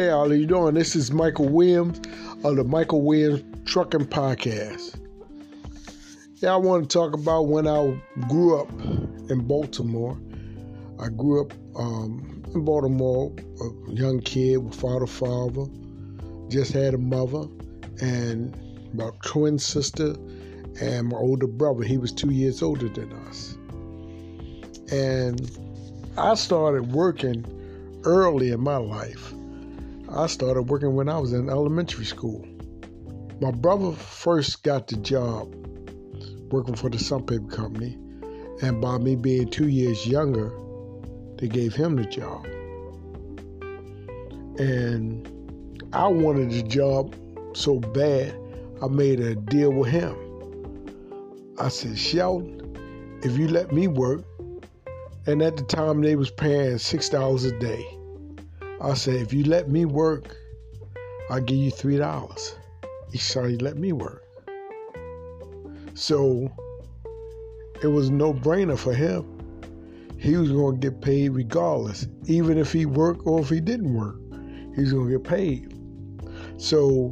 Hey, how are you doing? This is Michael Williams of the Michael Williams Trucking Podcast. Yeah, I want to talk about when I grew up in Baltimore. I grew up um, in Baltimore, a young kid without a father, just had a mother, and my twin sister, and my older brother. He was two years older than us. And I started working early in my life. I started working when I was in elementary school. My brother first got the job working for the Sun Paper Company, and by me being two years younger, they gave him the job. And I wanted the job so bad, I made a deal with him. I said, Sheldon, if you let me work, and at the time they was paying six dollars a day. I said, if you let me work, I'll give you three dollars. He said, let me work. So it was no brainer for him. He was going to get paid regardless, even if he worked or if he didn't work. He was going to get paid. So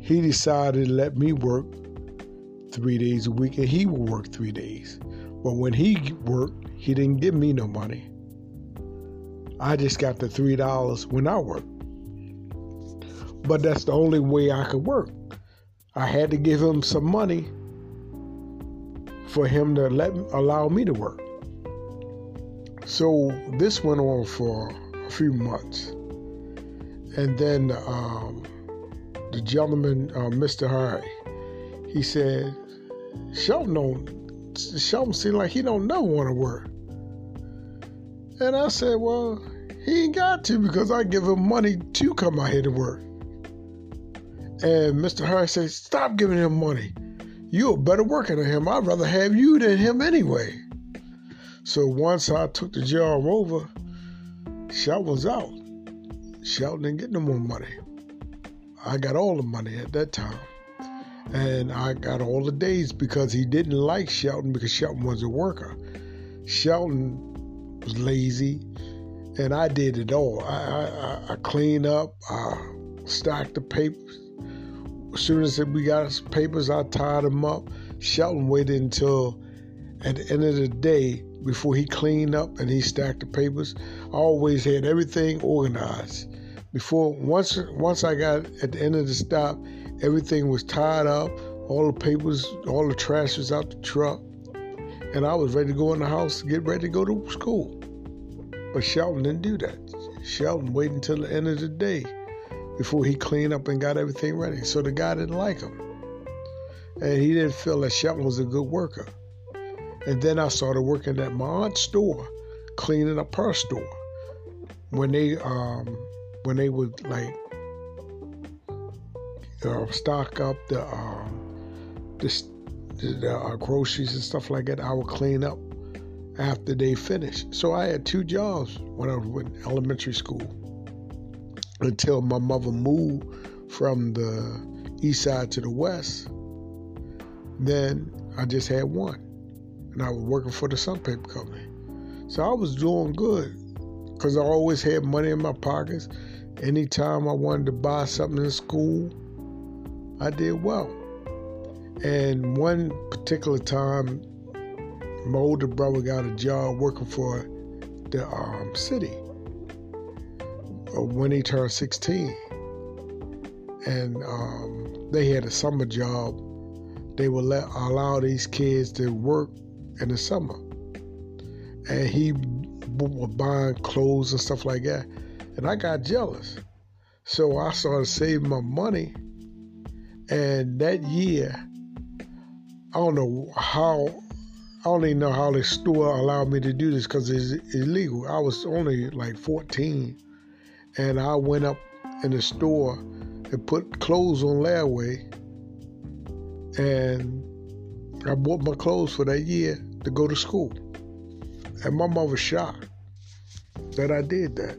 he decided to let me work three days a week, and he would work three days. But when he worked, he didn't give me no money. I just got the three dollars when I worked. But that's the only way I could work. I had to give him some money for him to let allow me to work. So this went on for a few months, and then um, the gentleman, uh, Mr. Harry, he said, "Sheldon don't. Sheldon seems like he don't never want to work." And I said, "Well, he ain't got to because I give him money to come out here to work." And Mr. Harris says, Stop giving him money. You're a better worker than him. I'd rather have you than him anyway. So once I took the job over, Shelton was out. Shelton didn't get no more money. I got all the money at that time. And I got all the days because he didn't like Shelton because Shelton was a worker. Shelton was lazy, and I did it all. I, I, I cleaned up, I stacked the papers, as soon as we got papers, I tied them up. Shelton waited until at the end of the day before he cleaned up and he stacked the papers. I always had everything organized. Before once once I got at the end of the stop, everything was tied up, all the papers, all the trash was out the truck, and I was ready to go in the house to get ready to go to school. But Shelton didn't do that. Shelton waited until the end of the day before he cleaned up and got everything ready. So the guy didn't like him. And he didn't feel that Shelton was a good worker. And then I started working at my aunt's store, cleaning up her store. When they um when they would like uh, stock up the um the, the uh, groceries and stuff like that, I would clean up after they finished. So I had two jobs when I was in elementary school until my mother moved from the east side to the west. Then I just had one, and I was working for the Sun Paper Company. So I was doing good because I always had money in my pockets. Anytime I wanted to buy something in school, I did well. And one particular time, my older brother got a job working for the um, city when he turned 16. And um, they had a summer job. They would let allow these kids to work in the summer. And he was buying clothes and stuff like that. And I got jealous. So I started saving my money. And that year, I don't know how, I don't even know how the store allowed me to do this because it's illegal. I was only like 14 and I went up in the store and put clothes on layaway, and I bought my clothes for that year to go to school. And my mother was shocked that I did that.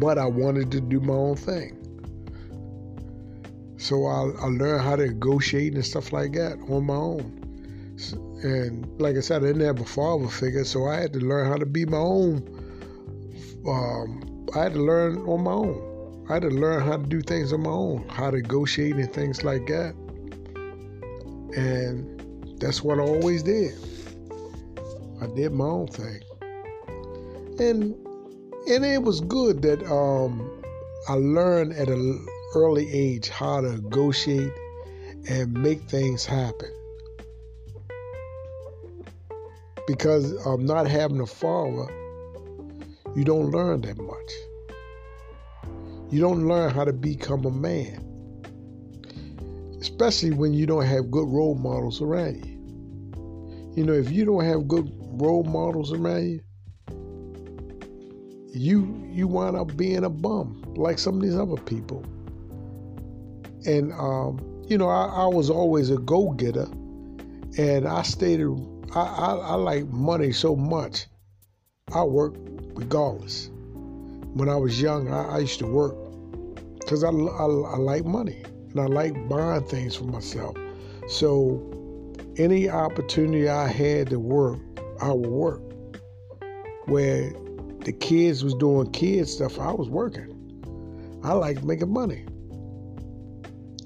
But I wanted to do my own thing. So I, I learned how to negotiate and stuff like that on my own. And like I said, I didn't have a father figure, so I had to learn how to be my own um, I had to learn on my own. I had to learn how to do things on my own, how to negotiate and things like that. And that's what I always did. I did my own thing. And and it was good that um, I learned at an early age how to negotiate and make things happen. Because of not having a father, you don't learn that much. You don't learn how to become a man, especially when you don't have good role models around you. You know, if you don't have good role models around you, you you wind up being a bum like some of these other people. And um, you know, I, I, was always a go getter, and I stayed. I, I, I like money so much. I work regardless. When I was young, I, I used to work because I, I, I like money and I like buying things for myself. So any opportunity I had to work, I would work. Where the kids was doing kid stuff, I was working. I liked making money.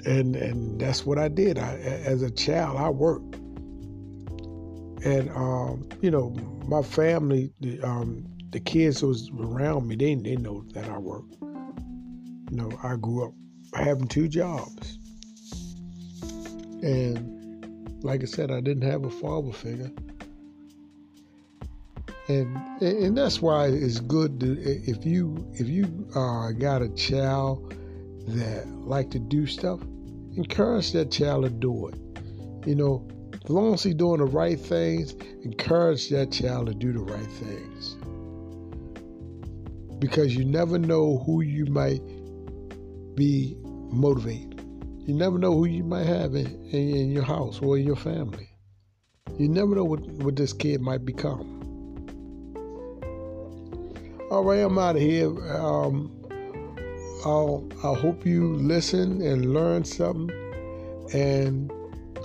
And and that's what I did. I, as a child, I worked. And um, you know, my family, the, um, the kids who was around me, they they know that I work. You know, I grew up having two jobs. And like I said, I didn't have a father figure and and that's why it's good to, if you if you uh, got a child that like to do stuff, encourage that child to do it. You know, as long as he's doing the right things, encourage that child to do the right things. Because you never know who you might be motivated. You never know who you might have in, in, in your house or in your family. You never know what, what this kid might become. All right, I'm out of here. Um, I'll, I hope you listen and learn something, and